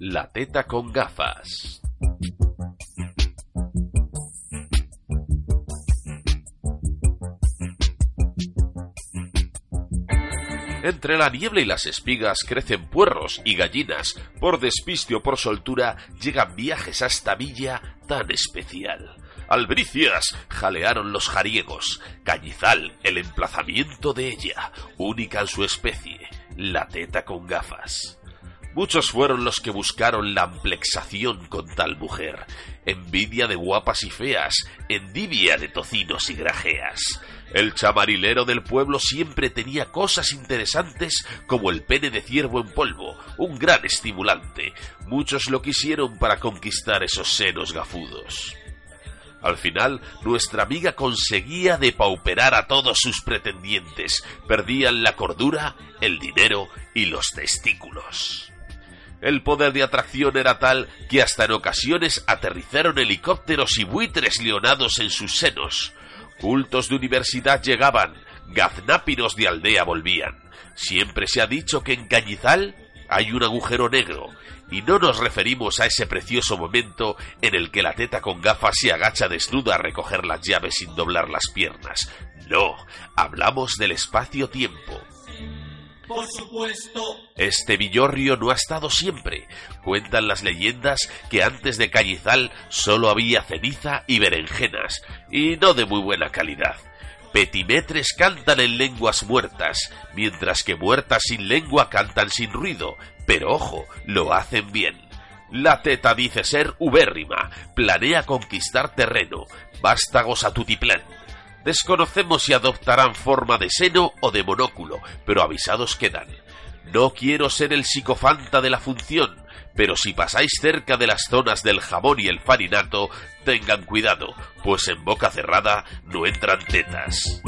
La teta con gafas. Entre la niebla y las espigas crecen puerros y gallinas. Por despiste o por soltura llegan viajes a esta villa tan especial. Albricias jalearon los jariegos. Cañizal, el emplazamiento de ella, única en su especie, la teta con gafas. Muchos fueron los que buscaron la amplexación con tal mujer, envidia de guapas y feas, envidia de tocinos y grajeas. El chamarilero del pueblo siempre tenía cosas interesantes como el pene de ciervo en polvo, un gran estimulante. Muchos lo quisieron para conquistar esos senos gafudos. Al final, nuestra amiga conseguía depauperar a todos sus pretendientes. Perdían la cordura, el dinero y los testículos. El poder de atracción era tal que hasta en ocasiones aterrizaron helicópteros y buitres leonados en sus senos. Cultos de universidad llegaban, gaznápiros de aldea volvían. Siempre se ha dicho que en Cañizal hay un agujero negro, y no nos referimos a ese precioso momento en el que la teta con gafas se agacha desnuda a recoger las llaves sin doblar las piernas. No, hablamos del espacio-tiempo Este villorrio no ha estado siempre. Cuentan las leyendas que antes de Cañizal solo había ceniza y berenjenas, y no de muy buena calidad. Petimetres cantan en lenguas muertas, mientras que muertas sin lengua cantan sin ruido, pero ojo, lo hacen bien. La teta dice ser ubérrima, planea conquistar terreno, vástagos a tutiplán, Desconocemos si adoptarán forma de seno o de monóculo, pero avisados quedan. No quiero ser el psicofanta de la función, pero si pasáis cerca de las zonas del jabón y el farinato, tengan cuidado, pues en boca cerrada no entran tetas.